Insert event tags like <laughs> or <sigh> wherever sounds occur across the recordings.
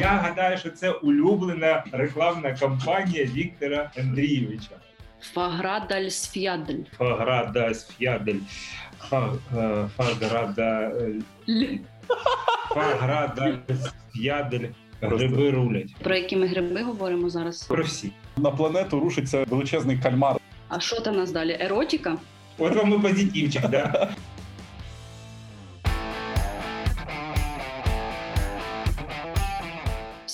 Я гадаю, що це улюблена рекламна кампанія Віктора Андрійовича. Фаградаль сфядль. Фаграда сфядель. Е, Фаграда. е, Фаграда сфядель. Гриби рулять. Про які ми гриби говоримо зараз? Про всі. На планету рушиться величезний кальмар. А що там у нас далі? Еротіка? От вам і позитивчик, да?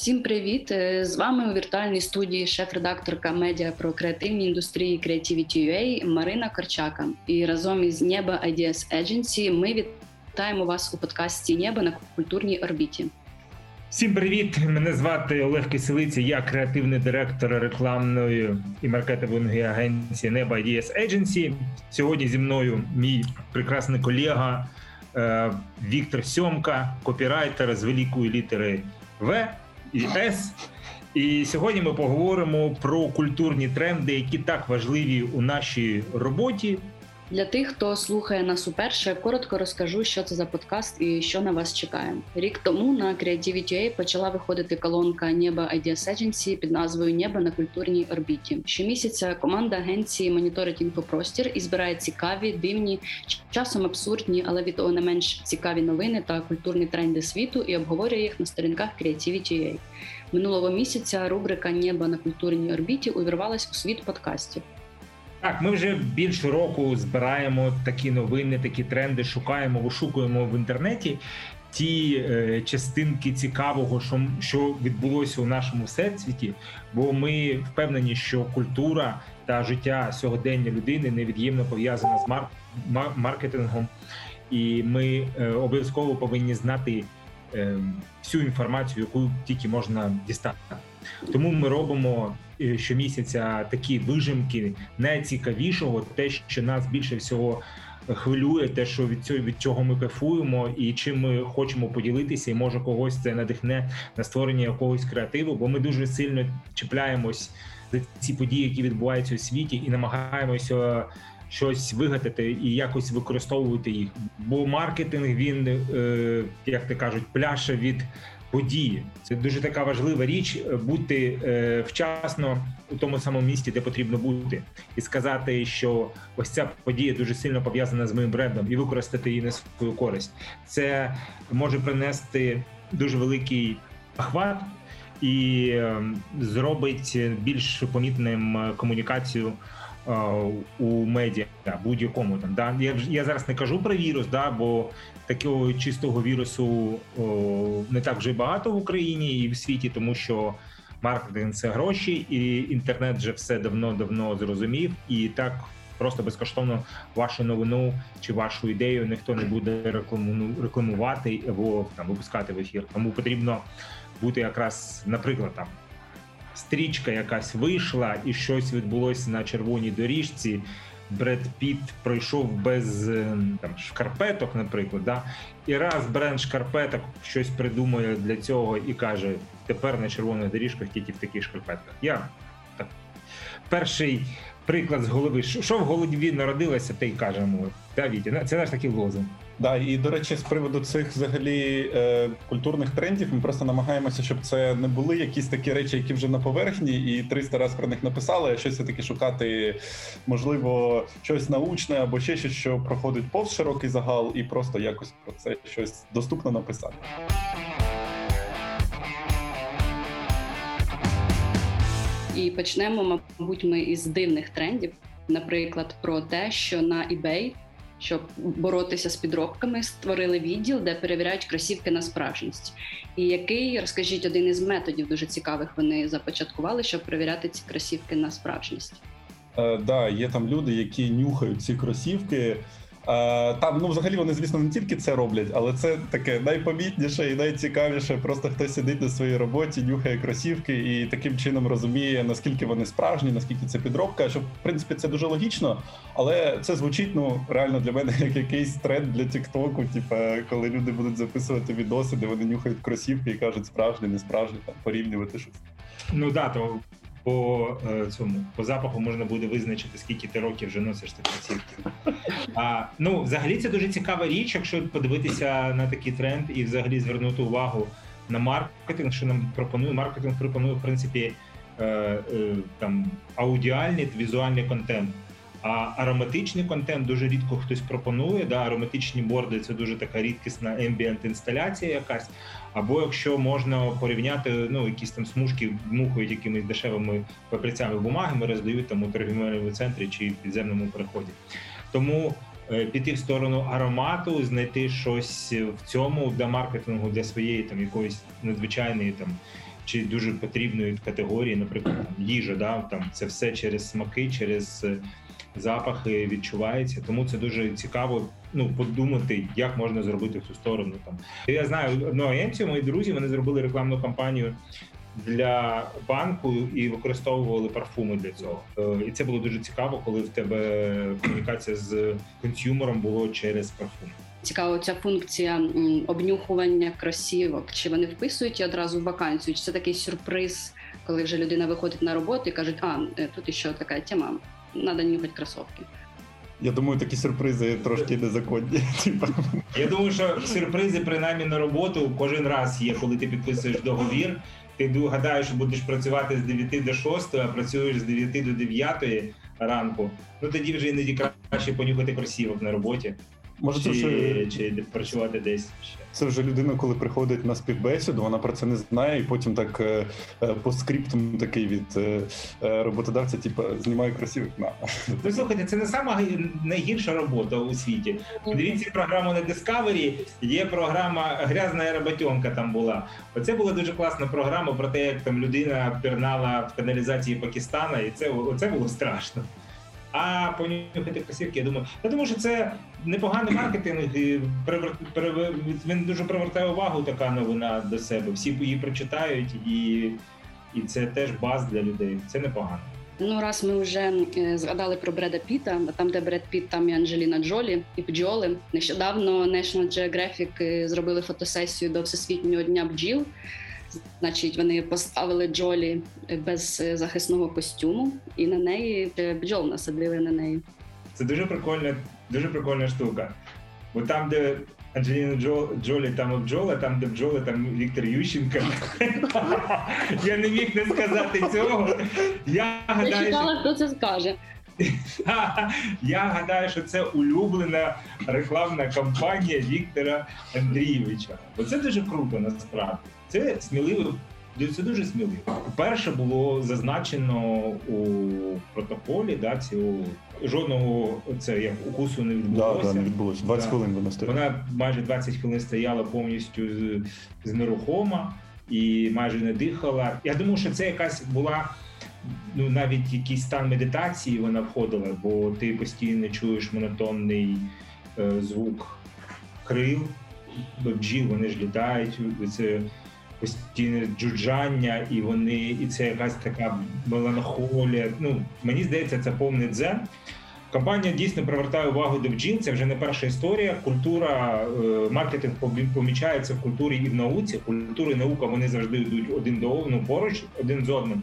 Всім привіт! Е, З вами у віртуальній студії шеф-редакторка медіа про креативні індустрії Creativity.ua Марина Корчака. І разом із Неба Ideas Agency ми вітаємо вас у подкасті Небо на культурній орбіті. Всім привіт! Мене звати Олег Киселиця, я креативний директор рекламної і маркетингової агенції Неба Ideas Agency. Сьогодні зі мною мій прекрасний колега е, Віктор Сьомка, копірайтер з великої літери В і. І сьогодні ми поговоримо про культурні тренди, які так важливі у нашій роботі. Для тих, хто слухає нас уперше, коротко розкажу, що це за подкаст і що на вас чекає. Рік тому на Creativity.ua почала виходити колонка Неба Ideas Agency під назвою Небо на культурній орбіті. Щомісяця команда агенції моніторить інфопростір і збирає цікаві, дивні, часом абсурдні, але від того не менш цікаві новини та культурні тренди світу і обговорює їх на сторінках Creativity.ua. Минулого місяця рубрика Небо на культурній орбіті увірвалась у світ подкастів. Так, ми вже більше року збираємо такі новини, такі тренди, шукаємо, вишукуємо в інтернеті ті е, частинки цікавого, що, що відбулося у нашому всесвіті. Бо ми впевнені, що культура та життя сьогодення людини невід'ємно пов'язана з мар- мар- маркетингом, і ми е, обов'язково повинні знати е, всю інформацію, яку тільки можна дістати. Тому ми робимо щомісяця такі вижимки найцікавішого, те, що нас більше всього хвилює, те, що від цього від чого ми кайфуємо, і чим ми хочемо поділитися, і може когось це надихне на створення якогось креативу, бо ми дуже сильно чіпляємось за ці події, які відбуваються у світі, і намагаємося. Щось вигадати і якось використовувати їх. Бо маркетинг він, е, як ти кажуть, пляше від події. Це дуже така важлива річ е, бути е, вчасно у тому самому місці, де потрібно бути, і сказати, що ось ця подія дуже сильно пов'язана з моїм брендом, і використати її на свою користь. Це може принести дуже великий охват і е, зробить більш помітним е, комунікацію. Е, У медіа будь-якому там да я я зараз не кажу про вірус, да бо такого чистого вірусу о, не так вже багато в Україні і в світі, тому що маркетинг це гроші, і інтернет вже все давно-давно зрозумів, і так просто безкоштовно вашу новину чи вашу ідею ніхто не буде рекламу- рекламувати або там випускати в ефір. Тому потрібно бути якраз, наприклад, там. Стрічка якась вийшла, і щось відбулося на червоній доріжці. Бред Піт пройшов без е, там шкарпеток, наприклад, да? і раз бренд шкарпеток щось придумує для цього і каже: тепер на червоних доріжках тільки в таких шкарпетках. Я так. Перший приклад з голови. Що в голові народилося, те й кажемо. Да, Вітя? Це наш такий лозунг. Да, і до речі, з приводу цих взагалі е, культурних трендів, ми просто намагаємося, щоб це не були якісь такі речі, які вже на поверхні, і 300 разів про них написали, а щось все-таки шукати, можливо, щось научне або ще щось, що проходить повз широкий загал, і просто якось про це щось доступно написати. І почнемо, мабуть, ми із дивних трендів. Наприклад, про те, що на eBay, щоб боротися з підробками, створили відділ, де перевіряють кросівки на справжність. І який розкажіть один із методів дуже цікавих вони започаткували, щоб перевіряти ці кросівки на справжність. Е, да, є там люди, які нюхають ці кросівки. Е, там, ну, взагалі, вони, звісно, не тільки це роблять, але це таке найпомітніше і найцікавіше. Просто хтось сидить на своїй роботі, нюхає кросівки і таким чином розуміє, наскільки вони справжні, наскільки це підробка. Що в принципі це дуже логічно, але це звучить ну реально для мене <laughs> як якийсь тренд для Тіктоку. Типу, коли люди будуть записувати відоси, де вони нюхають кросівки і кажуть, справжні, не справжні, там порівнювати щось. Ну да, то по е, цьому по запаху можна буде визначити, скільки ти років вже носиш ці кросівки. А ну взагалі це дуже цікава річ, якщо подивитися на такий тренд і взагалі звернути увагу на маркетинг, що нам пропонує маркетинг, пропонує в принципі е, е, там аудіальний візуальний контент. А ароматичний контент дуже рідко хтось пропонує. Да, Ароматичні борди це дуже така рідкісна ембієнт інсталяція якась. Або якщо можна порівняти, ну якісь там смужки дмухають якимись дешевими папірцями бумаги, ми роздають там у торгівельному центрі чи підземному переході. Тому е, піти в сторону аромату, знайти щось в цьому для маркетингу для своєї там якоїсь надзвичайної там. Чи дуже потрібної категорії, наприклад, там, їжа, да там це все через смаки, через запахи відчувається. Тому це дуже цікаво. Ну подумати, як можна зробити в цю сторону. Там я знаю одну агенцію, мої друзі. Вони зробили рекламну кампанію для банку і використовували парфуми для цього. Е, І це було дуже цікаво, коли в тебе комунікація з консюмером було через парфум. Цікаво, ця функція обнюхування кросівок. Чи вони вписують одразу в вакансію? Чи це такий сюрприз, коли вже людина виходить на роботу і кажуть, а е, тут ще така тема, треба нюхать кросовки. Я думаю, такі сюрпризи трошки незаконні. <laughs> Я думаю, що сюрпризи, принаймні на роботу, кожен раз є, коли ти підписуєш договір. Ти ду- гадаєш, що будеш працювати з 9 до 6, а працюєш з 9 до 9 ранку. Ну тоді вже іноді краще понюхати кросівок на роботі, Може, це вже, чи працювати десь ще. це вже людина, коли приходить на співбесіду, вона про це не знає, і потім так е, е, по скриптум такий від е, роботодавця, типу, знімає кросівок. На. Ну слухайте, це не сама найгірша робота у світі. Дивіться програму на Discovery, є програма Грязна роботенка там була. Оце була дуже класна програма про те, як там людина пірнала в каналізації Пакистана, і це оце було страшно. А понюхати кросівки, я думаю, я думаю, що це непоганий маркетинг. І привер- привер- він дуже привертає увагу така новина до себе. Всі її прочитають, і, і це теж баз для людей. Це непогано. Ну, раз ми вже е, згадали про Бреда Піта, там, де Бред Піт, там і Анджеліна Джолі, і бджоли. Нещодавно National Geographic е, зробили фотосесію до Всесвітнього дня бджіл. Значить, вони поставили Джолі без е, захисного костюму, і на неї е, бджол насадили на неї. Це дуже прикольна, дуже прикольна штука. Бо там, де Анджеліна Джо, Джолі, там бджола, там, де бджоли, там Віктор Ющенко. Я не міг не сказати цього. Я гадаю, що, хто це скаже. <laughs> я гадаю, що це улюблена рекламна кампанія Віктора Андрійовича. Бо це дуже круто насправді. Це сміливо. Це дуже сміливо. Перше було зазначено у протоколі, да, цього жодного це як укусу не відбулося. да, не відбулося. 20 Да. хвилин вона стоїть. Вона майже 20 хвилин стояла повністю з, з нерухома і майже не дихала. Я думаю, що це якась була ну навіть якийсь стан медитації вона входила, бо ти постійно чуєш монотонний е, звук крил, бджіл, вони ж літають. Це постійне джуджання, і вони, і це якась така меланхолія. Ну мені здається, це повний дзен. Компанія дійсно привертає увагу до бджіл. Це вже не перша історія. Культура е, маркетинг помі- помічається в культурі і в науці. Культура і наука вони завжди йдуть один до одного поруч, один з одним.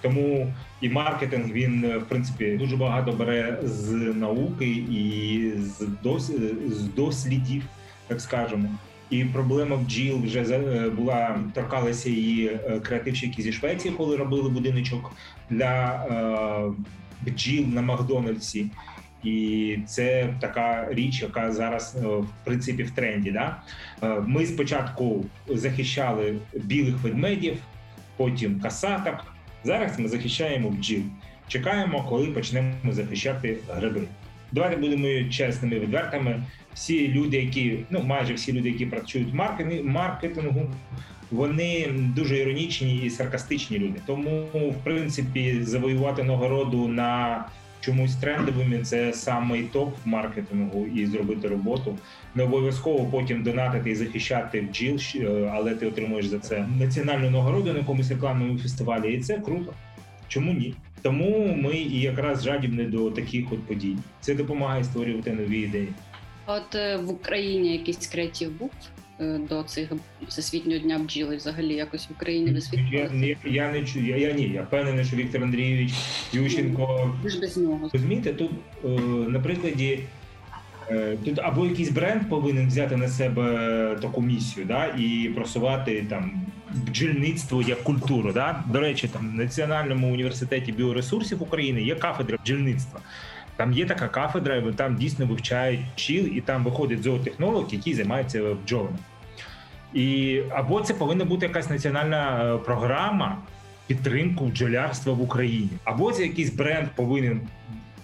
Тому і маркетинг він е, в принципі дуже багато бере з науки і з дос, з дослідів, так скажемо. І проблема бджіл вже е, була торкалася її е, креативщики зі Швеції, коли робили будиночок для е, бджіл на Макдональдсі. І це така річ, яка зараз в принципі в тренді. Да? Ми спочатку захищали білих ведмедів, потім касаток. Зараз ми захищаємо бджіл. Чекаємо, коли почнемо захищати гриби. Давайте будемо чесними, відвертими. Всі люди, які ну майже всі люди, які працюють в маркетингу, вони дуже іронічні і саркастичні люди. Тому, в принципі, завоювати нагороду на чомусь трендовими це самий топ маркетингу і зробити роботу. Не обов'язково потім донатити і захищати бджіл, щ- але ти отримуєш за це національну нагороду на якомусь рекламному фестивалі, і це круто. Чому ні? Тому ми і якраз жадібні до таких от подій. Це допомагає створювати нові ідеї. От е, в Україні якийсь креатив був е, до цих всесвітнього дня бджіли, взагалі якось в Україні Я, висвітлювалося? я, я не чую. Я, я ні. Я впевнений, що Віктор Андрійович Ющенко Ви ж без нього. Розумієте, тут е, на прикладі Е, тут або якийсь бренд повинен взяти на себе таку місію, да, і просувати там бджільництво як культуру. Да? До речі, там в Національному університеті біоресурсів України є кафедра бджільництва. Там є така кафедра, і там дійсно вивчають пчіл, і там виходить зоотехнолог, який займається бджолами. І або це повинна бути якась національна е, програма підтримку бджолярства в Україні, або це якийсь бренд повинен.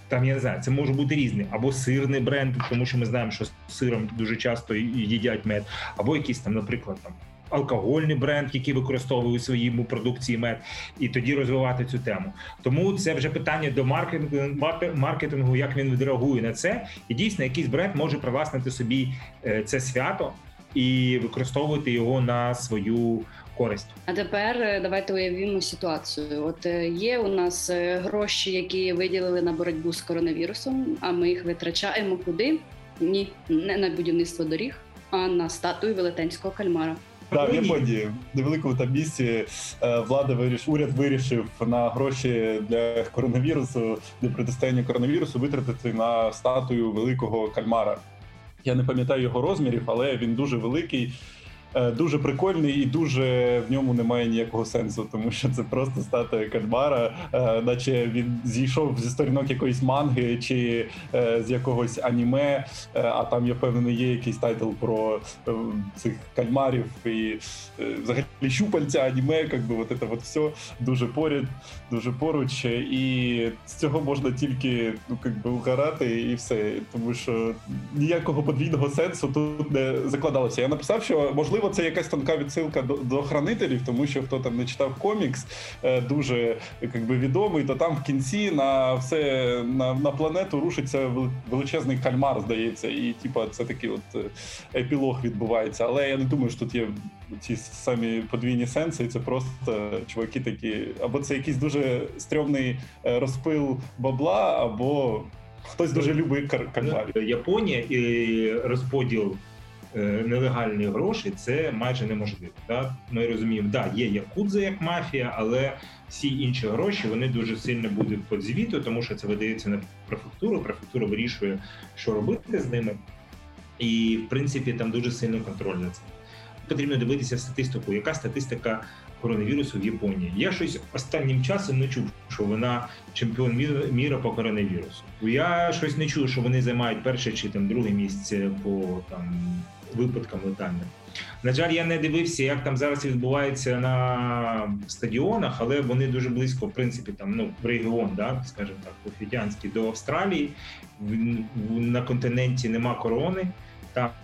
Там я не знаю, це може бути різний, або сирний бренд, тому що ми знаємо, що з сиром дуже часто їдять мед, або якийсь там, наприклад, там алкогольний бренд, який використовує у своїй продукції мед, і тоді розвивати цю тему. Тому це вже питання до маркетингу, як він відреагує на це, і дійсно якийсь бренд може привласнити собі е, це свято і використовувати його на свою. Користь, а тепер е, давайте уявімо ситуацію. От е, є у нас гроші, які виділили на боротьбу з коронавірусом. А ми їх витрачаємо куди? Ні, не на будівництво доріг, а на статую велетенського кальмара. Да, в Японії в невеликому там місці е, влада вирішив, уряд вирішив на гроші для коронавірусу, для протистояння коронавірусу витратити на статую великого кальмара. Я не пам'ятаю його розмірів, але він дуже великий. Е, дуже прикольний і дуже в ньому немає ніякого сенсу, тому що це просто статуя кальмара, е, наче він зійшов зі сторінок якоїсь манги чи е, з якогось аніме. А там я впевнений, є якийсь тайтл про цих кальмарів і взагалі щупальця, аніме, якби от це от все дуже поряд, дуже поруч. І з цього можна тільки ну якби угорати і все, тому що ніякого подвійного сенсу тут не закладалося. Я написав, що можливо можливо, це якась тонка відсилка до, до хранителів, тому що хто там не читав комікс, е, дуже якби відомий, то там в кінці на все на на планету рушиться величезний кальмар, здається, і типа це такий от е, епілог відбувається. Але я не думаю, що тут є ці самі подвійні сенси, це просто чуваки такі, або це якийсь дуже стрьомний е, розпил бабла, або хтось дуже любить кальмарів. Японія і розподіл. Е, нелегальні гроші це майже неможливо. Так? Ми розуміємо, да, є якудза як мафія, але всі інші гроші вони дуже сильно будуть під звіту, тому що це видається на префектуру. Префектура вирішує, що робити з ними, і в принципі там дуже сильний контроль за це. Потрібно дивитися статистику, яка статистика коронавірусу в Японії. Я щось останнім часом не чув, що вона чемпіон міра по коронавірусу. Я щось не чув, що вони займають перше чи там друге місце по там випадкам летальним. На жаль, я не дивився, як там зараз відбувається на стадіонах, але вони дуже близько, в принципі, там ну регіон, да, скажімо так, Офітянський до Австралії. На континенті нема корони.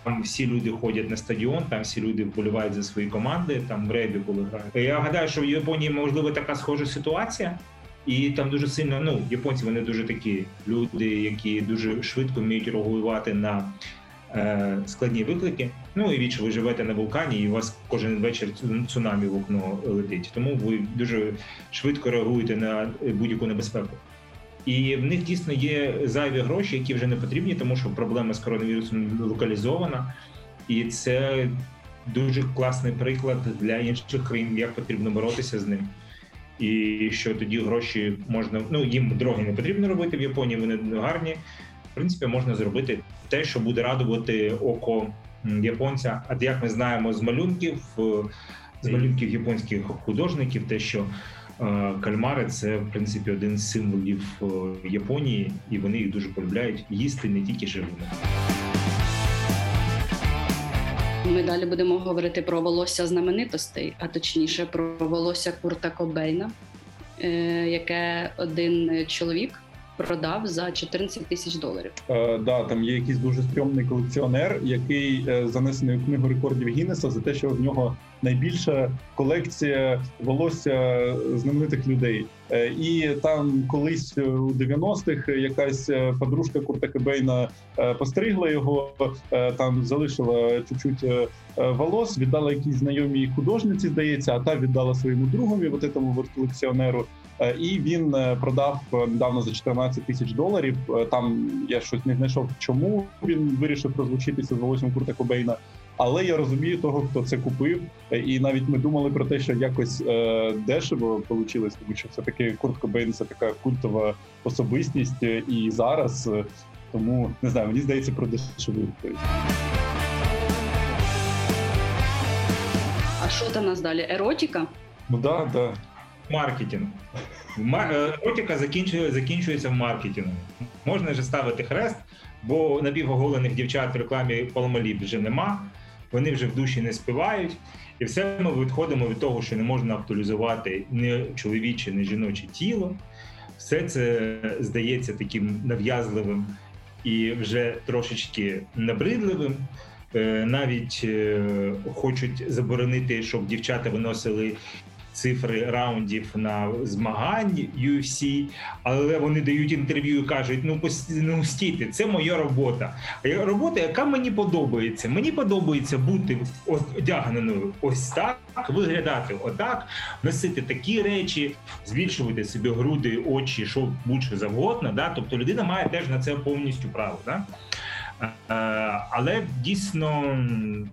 Там всі люди ходять на стадіон, там всі люди вболівають за свої команди. Там в ребі, коли грають. Я гадаю, що в Японії можливо така схожа ситуація, і там дуже сильно ну японці вони дуже такі люди, які дуже швидко вміють реагувати на складні виклики. Ну і віч ви живете на вулкані, і у вас кожен вечір цунамі в окно летить. Тому ви дуже швидко реагуєте на будь-яку небезпеку. І в них дійсно є зайві гроші, які вже не потрібні, тому що проблема з коронавірусом локалізована, і це дуже класний приклад для інших країн, як потрібно боротися з ним. І що тоді гроші можна ну їм дороги не потрібно робити в Японії. Вони гарні В принципі можна зробити те, що буде радувати око японця. А як ми знаємо з малюнків, з малюнків японських художників, те, що е, кальмари це в принципі один з символів е, Японії, і вони їх дуже полюбляють їсти не тільки живими. Ми далі будемо говорити про волосся знаменитостей, а точніше про волосся Курта Кобейна, е, яке один чоловік продав за 14 тисяч доларів. Е, Да, там є якийсь дуже стрьомний колекціонер, який е, занесений у книгу рекордів Гіннеса за те, що в нього найбільша колекція волосся знаменитих людей. Е, і там колись у 90-х якась е, подружка Курта Кебейна е, постригла його, там залишила чуть-чуть волос, віддала якійсь знайомій художниці, здається, а та віддала своєму другові, от этому колекціонеру. І він продав недавно за 14 тисяч доларів. Там я щось не знайшов, чому він вирішив розлучитися з волоссям Курта Кобейна. Але я розумію того, хто це купив, і навіть ми думали про те, що якось е, дешево вийшло, тому що все таки Курт Кобейн – це така культова особистість, і зараз Тому не знаю, мені здається про дешеву. А що там нас далі? Еротіка? Ну да, да. Маркетинг. Ма- Еротика закінчує, закінчується в маркетингу. Можна вже ставити хрест, бо напівоголених дівчат в рекламі Palmolive вже нема, вони вже в душі не співають. І все ми відходимо від того, що не можна актуалізувати ні чоловіче, ні жіноче тіло. Все це здається таким нав'язливим і вже трошечки набридливим. Е, Навіть е, хочуть заборонити, щоб дівчата виносили цифри раундів на змагань UFC, але вони дають інтерв'ю і кажуть: ну ну стійте, це моя робота. Робота, яка мені подобається. Мені подобається бути одягненою ось так, виглядати отак, носити такі речі, збільшувати собі груди, очі, що будь-що завгодно. Да? Тобто людина має теж на це повністю право. Да? Е, Але дійсно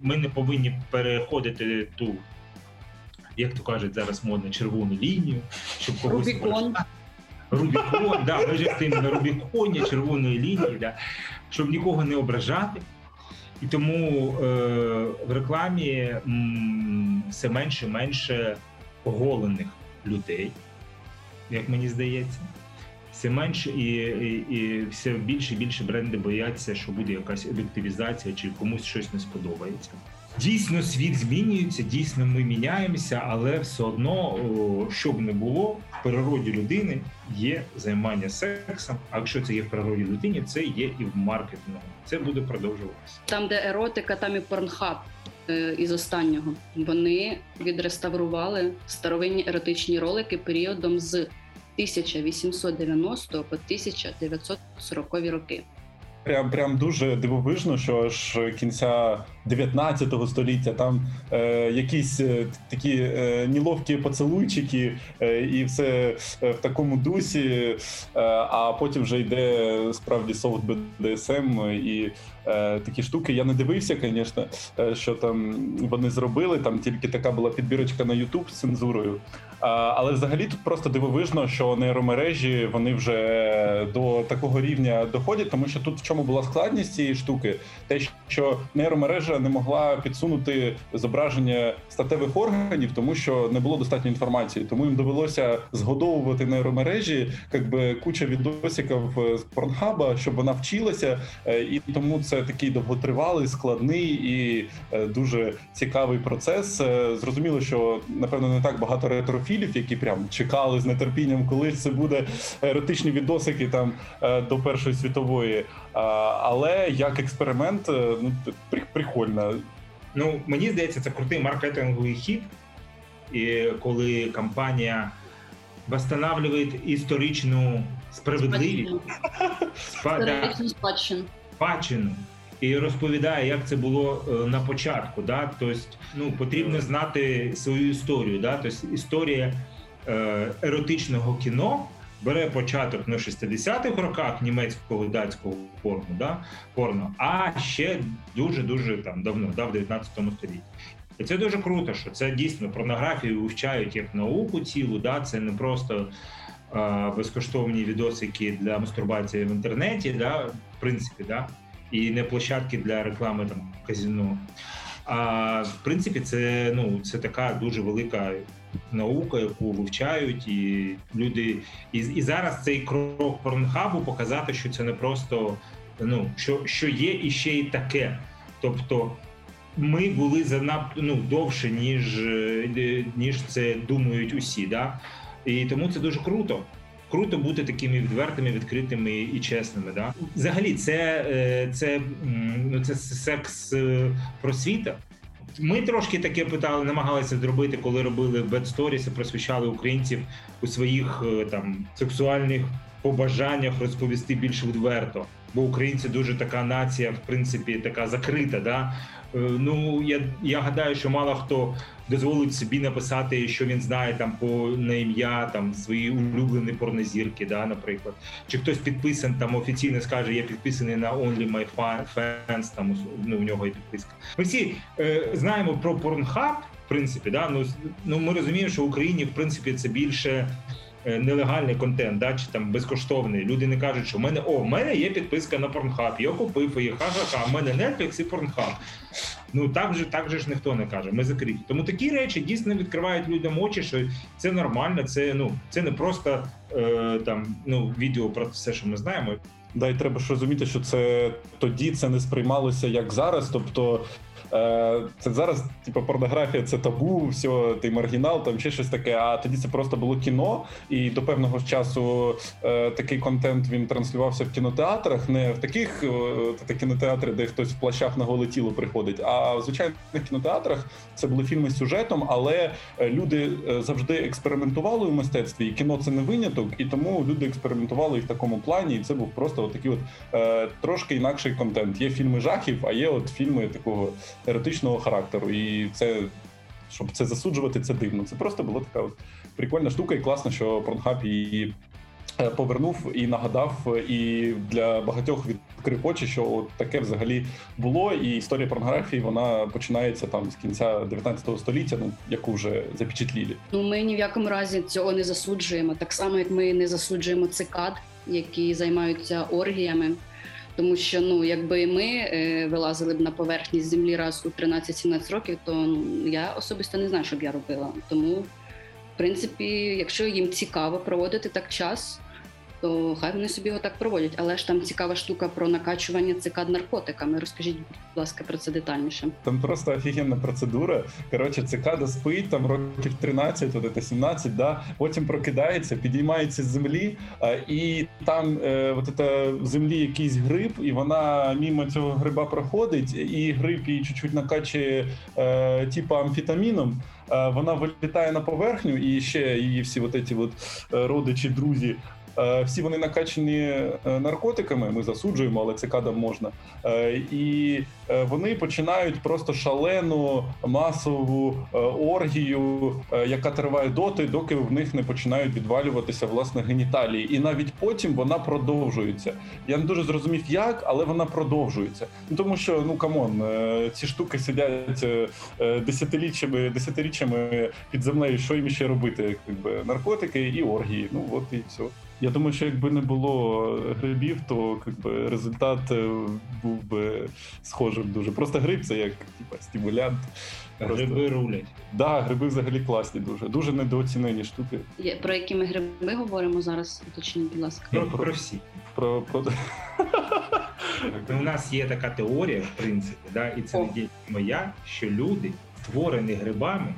ми не повинні переходити ту, як то кажуть зараз модно, червону лінію, щоб когось Рубікон. Рубікон, да, ми ж з тим на Рубіконі червоної лінії, да, щоб нікого не ображати. І тому е, в рекламі м, все менше і менше оголених людей, як мені здається. Все менше і, і, і все більше і більше бренди бояться, що буде якась об'єктивізація чи комусь щось не сподобається. Дійсно, світ змінюється, дійсно, ми міняємося, але все одно, що б не було, в природі людини є займання сексом. А якщо це є в природі людини, це є і в маркетингу. Це буде продовжуватися. Там, де еротика, там і порнхаб е, із останнього. Вони відреставрували старовинні еротичні ролики періодом з 1890 по 1940 роки. Прям прям дуже дивовижно, що аж кінця 19 століття там е, якісь е, такі е, неловкі поцелуйчики, е, і все е, в такому дусі. Е, а потім вже йде справді софт BDSM і е, такі штуки. Я не дивився, звісно, що там вони зробили. Там тільки така була підбірочка на YouTube з цензурою. Але взагалі тут просто дивовижно, що нейромережі вони вже до такого рівня доходять, тому що тут в чому була складність цієї штуки, те, що нейромережа не могла підсунути зображення статевих органів, тому що не було достатньо інформації. Тому їм довелося згодовувати нейромережі, якби куча відосиків з порнхаба, щоб вона вчилася, Е, і тому це такий довготривалий, складний і е, дуже цікавий процес. Е, Зрозуміло, що напевно не так багато ретрофілів, які прям чекали з нетерпінням, коли це буде еротичні відосики там е, до Першої світової. Але як експеримент, е, ну прикольно. Ну, мені здається, це крутий маркетинговий хід, і коли компанія встановлює історичну справедливість, Історичну спадщину. спадщину і розповідає, як це було е, на початку. Да? Тобто, ну, потрібно знати свою історію. Да? Тобто, історія е, еротичного кіно бере початок на 60-х роках німецького датського порно, да? порно, а ще дуже дуже там давно, да, в 19 столітті. І це дуже круто, що це дійсно порнографію вивчають як науку цілу, да? це не просто е, безкоштовні відосики для мастурбації в інтернеті, да? в принципі, да? І не площадки для реклами там казино. А в принципі, це ну це така дуже велика наука, яку вивчають, і люди і, і зараз цей крок порнхабу показати, що це не просто ну що, що є і ще й таке. Тобто ми були занадто ну, довше, ніж, ніж це думають усі. Да? І тому це дуже круто. Круто бути такими відвертими, відкритими і чесними. Да? Взагалі, це, е, це, ну, це секс е, просвіта. Ми трошки таке питали, намагалися зробити, коли робили Stories просвіщали українців у своїх е, там сексуальних побажаннях розповісти більш відверто. Бо українці дуже така нація, в принципі, така закрита. Да? Е, Ну я, я гадаю, що мало хто дозволить собі написати, що він знає там по на ім'я там свої улюблені порнозірки, да, наприклад. Чи хтось підписан там офіційно скаже, я підписаний на Only My Fans, там ну, у нього є підписка. Ми всі е, знаємо про Pornhub, в принципі, да, ну, ну ми розуміємо, що в Україні в принципі це більше нелегальний контент, да, чи там безкоштовний. Люди не кажуть, що в мене о, в мене є підписка на Pornhub, я купив її, ха-ха-ха, в мене Netflix і Pornhub. Ну так же так же ж ніхто не каже. Ми закриті. Тому такі речі дійсно відкривають людям очі, що це нормально, це ну це не просто е, там ну відео про все, що ми знаємо. Да, і треба ж розуміти, що це тоді це не сприймалося як зараз. Тобто Е, це зараз, типу, порнографія це табу, все, ти маргінал, там ще щось таке. А тоді це просто було кіно, і до певного часу е, такий контент він транслювався в кінотеатрах, не в таких е, кінотеатри, де хтось в плащах на голе тіло приходить. А в звичайних кінотеатрах це були фільми з сюжетом, але люди завжди експериментували у мистецтві, і кіно це не виняток, і тому люди експериментували і в такому плані. І це був просто от такий от трошки інакший контент. Є фільми жахів, а є от фільми такого еротичного характеру. І це, щоб це засуджувати, це дивно. Це просто була така от прикольна штука, і класно, що Пронхаб її е, повернув і нагадав, і для багатьох відкрив очі, що от таке взагалі було. І історія порнографії вона починається там з кінця 19 століття, ну яку вже запечатлілі. Ну ми ні в якому разі цього не засуджуємо. Так само, як ми не засуджуємо цикад, які займаються оргіями. Тому що ну, якби ми е, вилазили б на поверхність землі раз у 13-17 років, то ну, я особисто не знаю, що б я робила. Тому, в принципі, якщо їм цікаво проводити так час, то хай вони собі його так проводять. Але ж там цікава штука про накачування цикад наркотиками. Розкажіть, будь ласка, про це детальніше. Там просто офігенна процедура. Коротше, цикада спить там років 13, от 17, да потім прокидається, підіймається з землі, і там е, от це землі якийсь гриб, і вона мимо цього гриба проходить, і гриб її чуть-чуть накачує е, типу амфетаміном. Вона вилітає на поверхню, і ще її всі от ці от е, родичі, друзі всі вони накачані е, наркотиками. Ми засуджуємо, але це кадам можна. Е, і вони починають просто шалену масову оргію, яка триває доти, доки в них не починають відвалюватися власне геніталії. І навіть потім вона продовжується. Я не дуже зрозумів, як, але вона продовжується. Ну тому що ну come on, ці штуки сидять десятиріччями, десятиріччями під землею. Що їм ще робити? Якби наркотики і оргії. Ну от і все. Я думаю, що якби не було грибів, то якби, результат е, був би схожим дуже. Просто гриб це як типа, стимулянт. Просто... Гриби рулять. Так, да, гриби взагалі класні, дуже Дуже недооцінені штуки. Про які ми гриби говоримо зараз? Уточніть, будь ласка. Про, про, про всі. Про, про... У нас є така теорія, в принципі, да, і це не моя, що люди створені грибами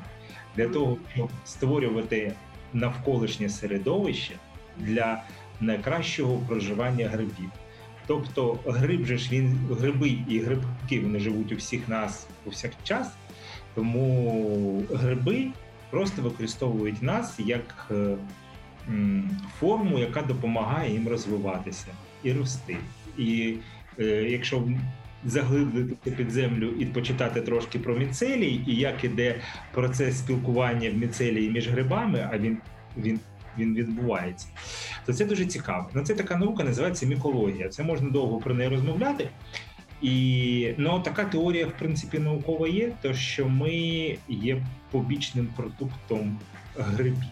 для того, щоб створювати навколишнє середовище для найкращого проживання грибів. Тобто гриб же ж він гриби і грибки вони живуть у всіх нас повсякчас, тому гриби просто використовують нас як е, форму, яка допомагає їм розвиватися і рости. І е, якщо заглиблити під землю і почитати трошки про міцелій, і як іде процес спілкування в міцелії між грибами, а він він він відбувається. То це дуже цікаво. Ну, Це така наука називається мікологія. Це можна довго про неї розмовляти. І ну, така теорія, в принципі, наукова є, то що ми є побічним продуктом грибів.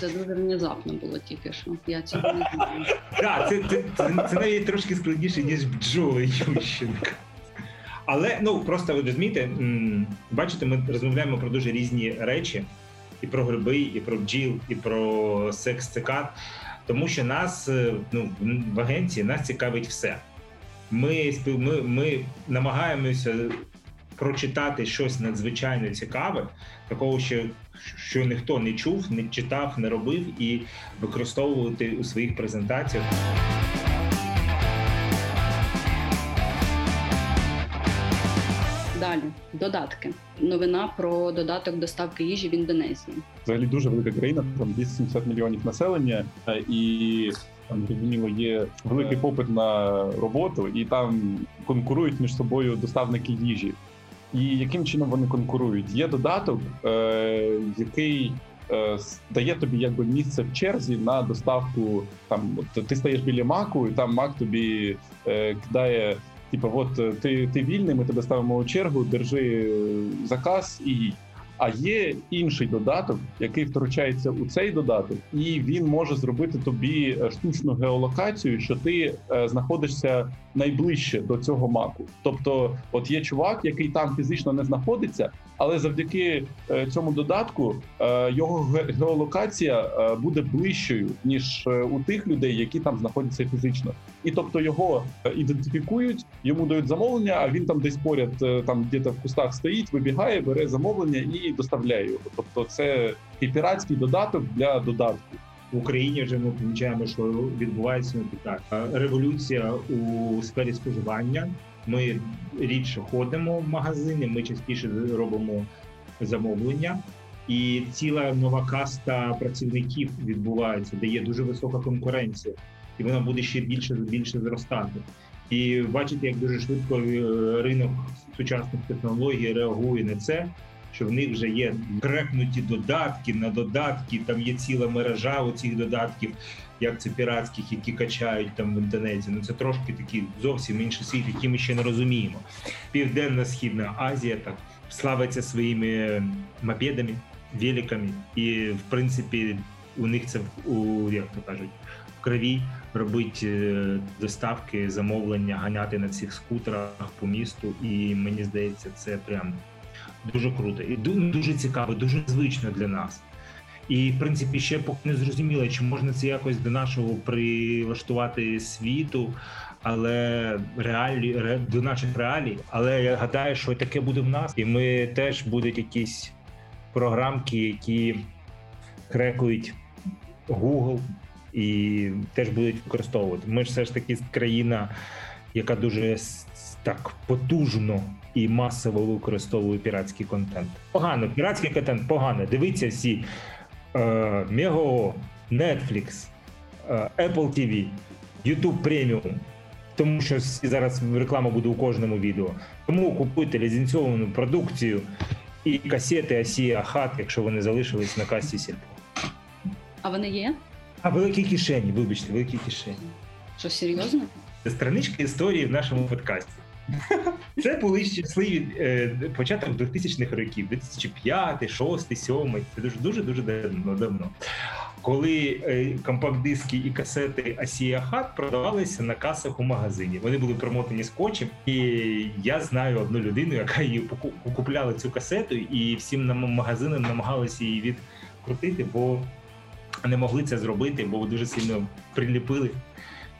Це дуже внезапно було тільки що. Я цього не знаю. <laughs> Так, це, це, це, це навіть трошки складніше, ніж бджоли Ющенка. Але ну просто ви розумієте, бачите, ми розмовляємо про дуже різні речі і про гриби, і про бджіл, і про секс цикад, тому що нас е, ну в агенції нас цікавить все. Ми ми, ми намагаємося прочитати щось надзвичайно цікаве, такого, що що ніхто не чув, не читав, не робив, і використовувати у своїх презентаціях. Далі додатки. Новина про додаток доставки їжі в Індонезії. Взагалі дуже велика країна, там 270 мільйонів населення, е, і там зрозуміло є великий попит на роботу, і там конкурують між собою доставники їжі. І яким чином вони конкурують? Є додаток, е, який е, дає тобі якби місце в черзі на доставку. Там от ти стаєш біля маку, і там мак тобі е, кидає Типу, от е, ти ти вільний, ми тебе ставимо у чергу, держи е, заказ і. А є інший додаток, який втручається у цей додаток, і він може зробити тобі е, штучну геолокацію, що ти знаходишся найближче до цього маку. Тобто, от є чувак, який там фізично не знаходиться, але завдяки е, цьому додатку е, його геолокація е, буде ближчою ніж у тих людей, які там знаходяться фізично, і тобто його ідентифікують, йому дають замовлення. А він там десь поряд, там десь в кустах стоїть, вибігає, бере замовлення і доставляє його. Тобто, це і піратський додаток для додатку. В Україні вже ми помічаємо, що відбувається так революція у сфері споживання. Ми рідше ходимо в магазини, ми частіше робимо замовлення, і ціла нова каста працівників відбувається, де є дуже висока конкуренція, і вона буде ще більше більше зростати. І бачите, як дуже швидко е, ринок сучасних технологій реагує на це. Що в них вже є крекнуті додатки на додатки, там є ціла мережа оцих додатків, як це піратських, які качають там в інтернеті. Ну це трошки такий зовсім інший світ, який ми ще не розуміємо. Південна східна Азія так славиться своїми мопедами, великами, і в принципі у них це у як то кажуть. В крові робити е, доставки, замовлення, ганяти на цих скутерах по місту, і мені здається, це прям дуже круто і дуже цікаво, дуже звично для нас. І в принципі ще поки не зрозуміло, чи можна це якось до нашого прилаштувати світу, але реалі до наших реалій. Але я гадаю, що таке буде в нас, і ми теж будуть якісь програмки, які крекують Google і теж будуть використовувати. Ми ж все ж таки країна, яка дуже так потужно і масово використовує піратський контент. Погано, піратський контент погано. Дивіться всі. Мего, Netflix, Apple TV, YouTube Premium, тому що зараз реклама буде у кожному відео. Тому купуйте ліцензіовану продукцію і касети Асія Хат, якщо вони залишились на касі Сільпо. А вони є? А великі кишені, вибачте, великі кишені. Що серйозно? Це страничка історії в нашому подкасті. <laughs> Це були щасливі е, початок 2000-х років, 2005, 2006, 2007, Це дуже дуже дуже давно. давно. Коли е, компакт-диски і касети Асія Хат продавалися на касах у магазині. Вони були промотані скотчем, і я знаю одну людину, яка її купляла цю касету, і всім магазинам намагалися її відкрутити, бо не могли це зробити, бо дуже сильно приліпили.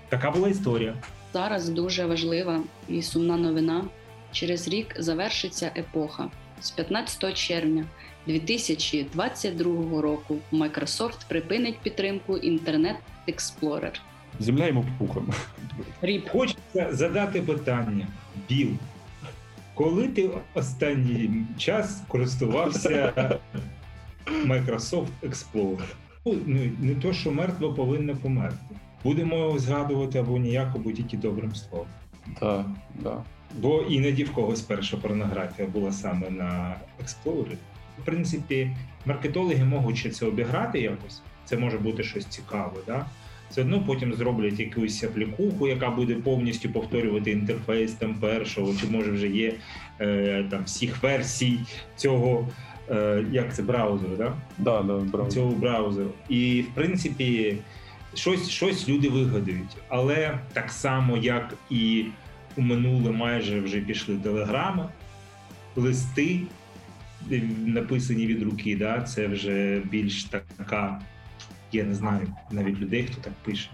Така була історія. Зараз дуже важлива і сумна новина. Через рік завершиться епоха з 15 червня 2022 року. Microsoft припинить підтримку Internet Explorer. Земля йому пухом. Ріп. Хочеться задати питання. Біл, коли ти останній час користувався <laughs> Microsoft Explorer? Ну, не то, що мертво повинно померти будемо його згадувати або ніяк, або тільки добрим словом. Так, так. Бо іноді в когось перша порнографія була саме на Explorer. В принципі, маркетологи можуть це обіграти якось. Це може бути щось цікаве. Да? Все одно потім зроблять якусь аплікуху, яка буде повністю повторювати інтерфейс там першого, чи може вже є е, там всіх версій цього, е, як це браузеру, да? Да, да, браузер. цього браузеру. І в принципі щось щось люди вигадають. Але так само, як і у минуле майже вже пішли телеграми, листи, е, написані від руки. да, Це вже більш така, я не знаю навіть людей, хто так пише.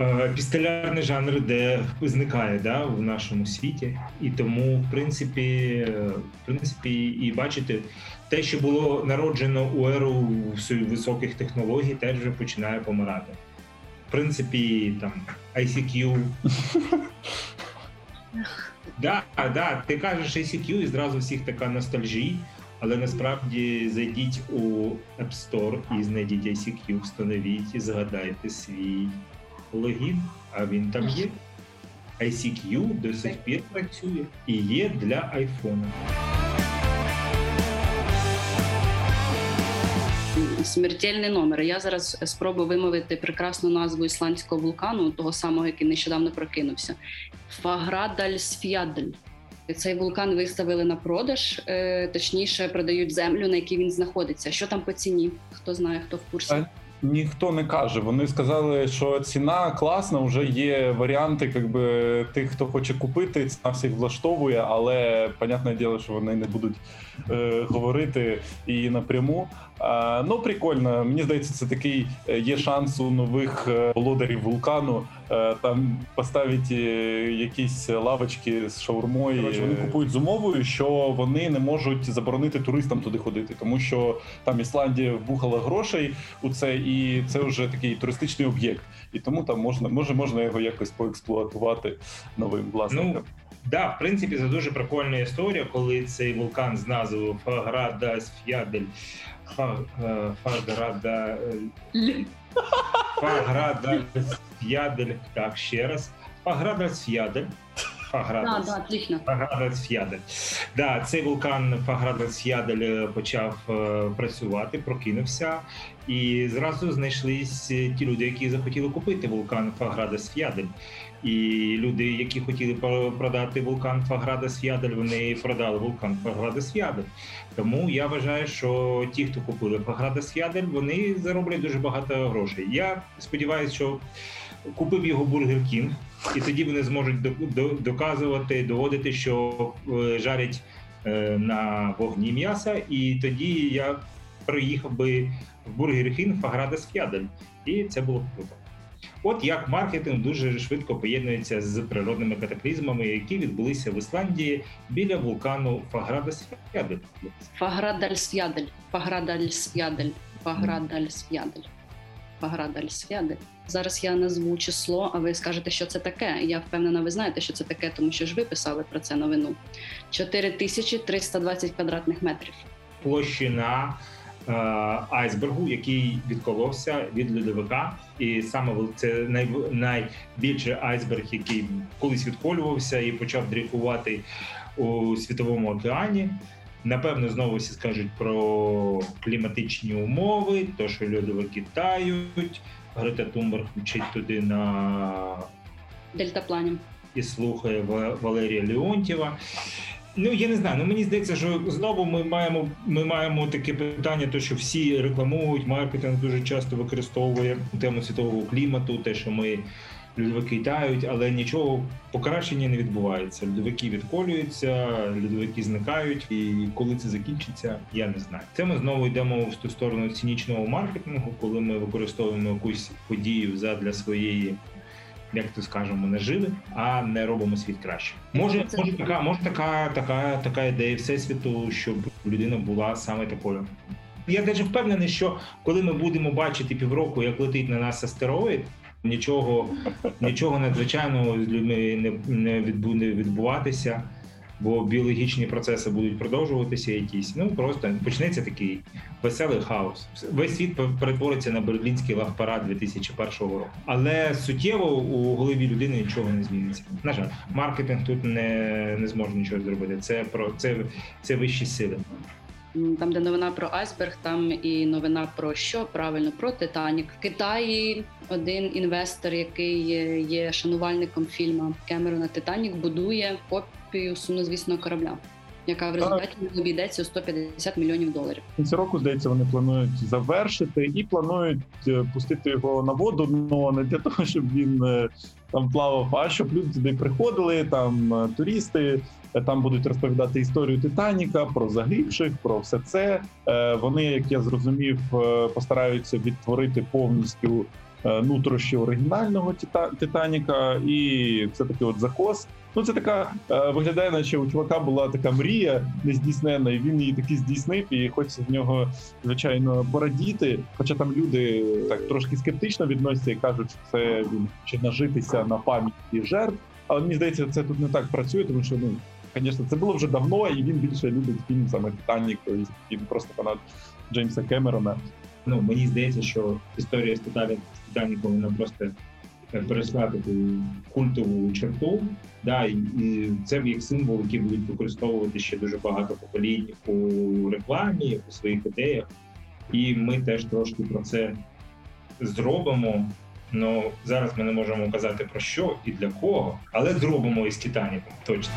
Е, пістолярний жанр, де зникає да, в нашому світі, і тому, в принципі, е, в принципі, і бачите, те, що було народжено у еру високих технологій, теж вже починає помирати. В принципі, там ICQ. <laughs> Да, да, ти кажеш ICQ і зразу всіх така ностальжі, але насправді зайдіть у App Store і знайдіть ICQ, встановіть і згадайте свій логін, а він там є. ICQ до сих пір працює і є для айфона. Смертельний номер. Я зараз спробую вимовити прекрасну назву ісландського вулкану, того самого, який нещодавно прокинувся. Фаградальсф'ядль. Цей вулкан виставили на продаж, е, точніше продають землю, на якій він знаходиться. Що там по ціні? Хто знає, хто в курсі? Ніхто не каже. Вони сказали, що ціна класна. Вже є варіанти, якби тих, хто хоче купити, ціна всіх влаштовує, але понятне діло, що вони не будуть е, говорити і напряму. Ну прикольно. Мені здається, це такий е, є шанс у нових е, володарів вулкану. Е, там поставити якісь лавочки з шаурмою. Короче, вони купують з умовою, що вони не можуть заборонити туристам туди ходити, тому що там Ісландія вбухала грошей у це, і це вже такий туристичний об'єкт. І тому там можна може можна його якось поексплуатувати новим власникам. Ну, Да, в принципі, це дуже прикольна історія, коли цей вулкан з назвою Фаграда Сф'ядель Фаграда Фаграда Сф'ядель. Так, ще раз. Фаграда Сф'ядель. Фаградес. Да, да, отлично. Фаградес Ядель. Да, цей вулкан Фаградес Ядель е, почав е, працювати, прокинувся, і зразу знайшлись ті люди, які захотіли купити вулкан Фаградес Ядель. І люди, які хотіли продати вулкан Фаградес Ядель, вони продали вулкан Фаградес Ядель. Тому я вважаю, що ті, хто купили Фаградес Ядель, вони зароблять дуже багато грошей. Я сподіваюся, що купив його Бургер Кінг, і тоді вони зможуть доказувати, доводити, що е, жарять е, на вогні м'яса. І тоді я приїхав би в Бургер Кінг Фаградес Ф'ядель. І це було круто. От як маркетинг дуже швидко поєднується з природними катаклізмами, які відбулися в Ісландії біля вулкану Фаградальсвядель. Фаградальсвядель. Фаградальсвядель. Фаградальсвядель. Фаградальсвядель. Зараз я назву число, а ви скажете, що це таке. Я впевнена, ви знаєте, що це таке, тому що ж ви писали про це новину. 4320 квадратних метрів. Площина е, айсбергу, який відколовся від льодовика, і саме це най, найбільший айсберг, який колись відколювався і почав дрейфувати у світовому океані. Напевно, знову всі скажуть про кліматичні умови, то що льодовики тають, Грета Тумберг вчить туди на дельтаплані і слухає Валерія Леонтьєва. Ну я не знаю. Ну мені здається, що знову ми маємо ми маємо таке питання, то що всі рекламують, маркетинг дуже часто використовує тему світового клімату, те, що ми льодовики тають, але нічого покращення не відбувається. Льодовики відколюються, льодовики зникають, і коли це закінчиться, я не знаю. Це ми знову йдемо в ту сторону цінічного маркетингу, коли ми використовуємо якусь подію задля своєї. Як то скажемо, наживи, а не робимо світ краще. Може, може така, може така, така, така ідея всесвіту, щоб людина була саме такою. Я навіть впевнений, що коли ми будемо бачити півроку, як летить на нас астероїд, Нічого нічого надзвичайного з людьми не не буде відбуватися, бо біологічні процеси будуть продовжуватися. Якісь ну просто почнеться такий веселий хаос. Весь світ перетвориться на берлінський лавпарад 2001 року. Але суттєво у голові людини нічого не зміниться. На жаль, маркетинг тут не не зможе нічого зробити. Це про це, це вищі сили. Там, де новина про айсберг, там і новина про що правильно про Титанік в Китаї. Один інвестор, який є шанувальником фільму Кемерона Титанік, будує копію сумнозвісного корабля, яка в результаті обійдеться у 150 мільйонів доларів. Кінці року здається, вони планують завершити і планують е, пустити його на воду, але не для того, щоб він е, там плавав, а щоб люди туди приходили, там е, туристи. Там будуть розповідати історію Титаніка про загибших, про все це. Вони, як я зрозумів, постараються відтворити повністю Е, нутрощі оригінального Титаніка, і це такий от закос. Ну, це така е, виглядає, наче у чувака була така мрія нездійснена, і він її таки здійснив, і хочеться з нього звичайно порадіти. Хоча там люди так трошки скептично відносяться і кажуть, що це він чи нажитися на пам'яті жертв. Але мені здається, це тут не так працює, тому що ну. Звісно, це було вже давно, і він більше любить фільм саме Титанік, він просто фанат Джеймса Кемерона. Ну мені здається, що історія з Титаніком вона просто перейшла таку культову черту. Да, і це як символ, який будуть використовувати ще дуже багато поколінь у рекламі, у своїх ідеях. І ми теж трошки про це зробимо. Ну зараз ми не можемо казати про що і для кого, але зробимо із Титаніком точно.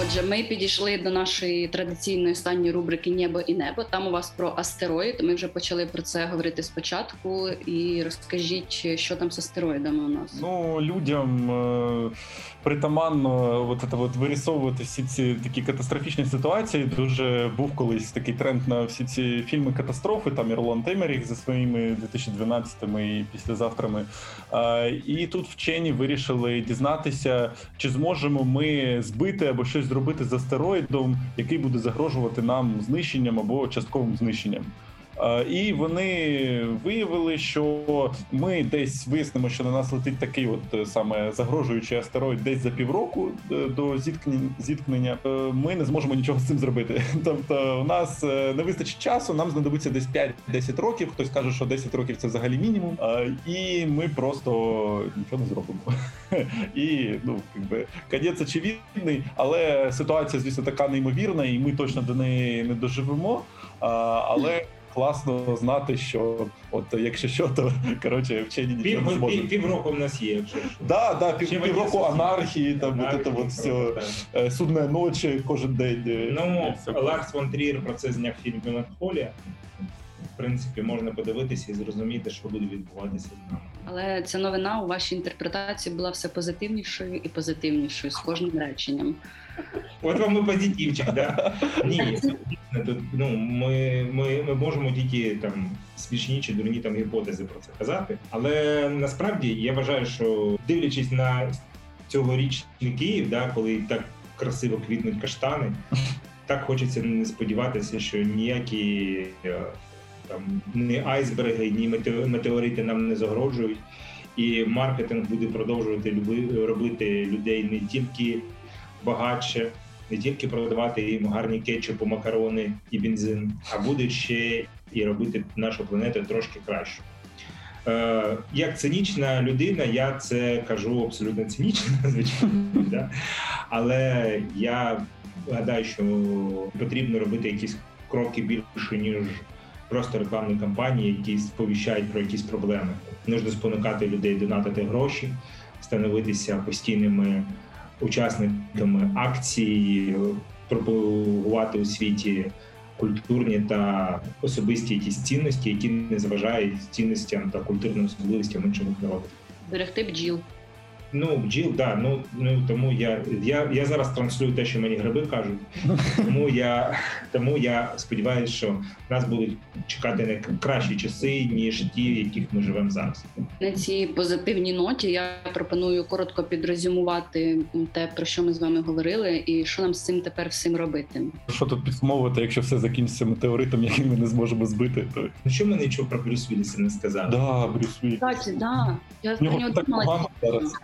Отже, ми підійшли до нашої традиційної останньої рубрики Небо і небо. Там у вас про астероїд. Ми вже почали про це говорити спочатку. І розкажіть, що там з астероїдами у нас. Ну людям е, притаманно от це от вирісовувати всі ці такі катастрофічні ситуації. Дуже був колись такий тренд на всі ці фільми катастрофи. Там Ірлон Темеріх за своїми 2012-ми і післязавтрами. Е, і тут вчені вирішили дізнатися, чи зможемо ми збити або щось зробити з астероїдом, який буде загрожувати нам знищенням або частковим знищенням. І вони виявили, що ми десь вияснимо, що на нас летить такий, от е, саме загрожуючий астероїд, десь за півроку е, до зіткнення. Е, ми не зможемо нічого з цим зробити. <laughs> Тобто, у нас не вистачить часу, нам знадобиться десь 5-10 років. Хтось каже, що 10 років це взагалі мінімум, і ми просто нічого не зробимо. <laughs> І ну якби кадець очевидний, але ситуація, звісно, така неймовірна, і ми точно до неї не доживемо. Але класно знати, що от якщо що, то <laughs> коротше вчені нічого не зможуть. Пів, півроку в нас є. якщо що. Да, да, пів, півроку анархії, там анархії, от це все так. судна ночі кожен день. Е, ну Ларс Вон Трір про це зняв фільм Меланхолія. В принципі, можна подивитися і зрозуміти, що буде відбуватися з нами. Але ця новина у вашій інтерпретації була все позитивнішою і позитивнішою з кожним реченням. От вам і позитивчик, да? Ні, тут ну ми ми, ми можемо тільки там смішні чи дурні там гіпотези про це казати. Але насправді я вважаю, що дивлячись на цьогорічний Київ, да, коли так красиво квітнуть каштани, так хочеться не сподіватися, що ніякі е, там ні айсберги, ні метеорити нам не загрожують. І маркетинг буде продовжувати робити людей не тільки багатше, не тільки продавати їм гарні кетчупи, макарони і бензин, а буде ще і робити нашу планету трошки краще. Як цинічна людина, я це кажу абсолютно цинічно, <laughs> звичайно, да? але я гадаю, що потрібно робити якісь кроки більше, ніж просто рекламні кампанії, які сповіщають про якісь проблеми. Нужно спонукати людей донатити гроші, становитися постійними учасниками акції, пропагувати у світі культурні та особисті якісь цінності, які не зважають цінностям та культурним особливостям інших народів. Берегти бджіл. Ну, бджіл, да. Ну ну тому я я, я зараз транслюю те, що мені гриби кажуть. Тому я тому я сподіваюся, що нас будуть чекати не кращі часи, ніж ті, в яких ми живемо зараз. На цій позитивній ноті я пропоную коротко підрозумувати те, про що ми з вами говорили, і що нам з цим тепер всім робити. Що тут підсумовувати, якщо все закінчиться метеоритом, який ми не зможемо збити, то ну що ми нічого про Брюс Вілліса не сказали? Да, Брюс Вілліс. Кстати, да. Я про нього думала.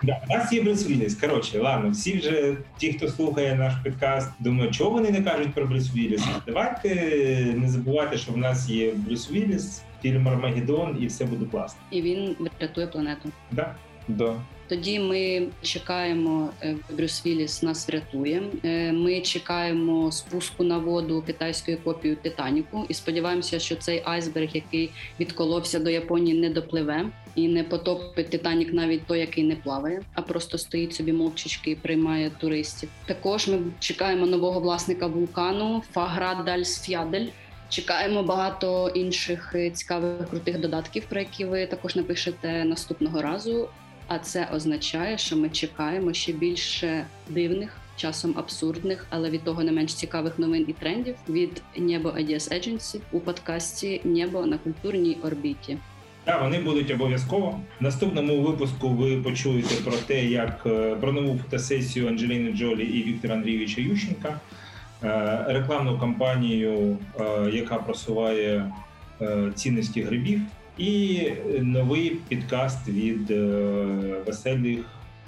Да, у нас є Брюс Вілліс. Коротше, ладно, всі вже ті, хто слухає наш підкаст, думаю, чого вони не кажуть про Брюс Вілліс? Давайте не забувати, що в нас є Брюс Вілліс, фільм Армагеддон, і все буде класно. І він врятує планету. Да. Да. Тоді ми чекаємо, е, Брюс Вілліс нас врятує. Е, ми чекаємо спуску на воду китайської копії Титаніку і сподіваємося, що цей айсберг, який відколовся до Японії, не допливе і не потопить Титанік, навіть той, який не плаває, а просто стоїть собі мовчечки і приймає туристів. Також ми чекаємо нового власника вулкану Фаградальсфядель. Чекаємо багато інших цікавих крутих додатків, про які ви також напишете наступного разу. А це означає, що ми чекаємо ще більше дивних, часом абсурдних, але від того не менш цікавих новин і трендів від Небо Ideas Agency у подкасті Небо на культурній орбіті. Так, вони будуть обов'язково. В наступному випуску ви почуєте про те, як е, про нову фотосесію Анджеліни Джолі і Віктора Андрійовича Ющенка, е, рекламну кампанію, е, яка просуває цінності грибів, і новий підкаст від веселих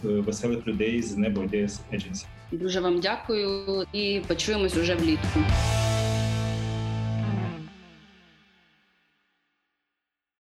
веселих людей з Небо Agency. Дуже вам дякую і почуємось уже влітку.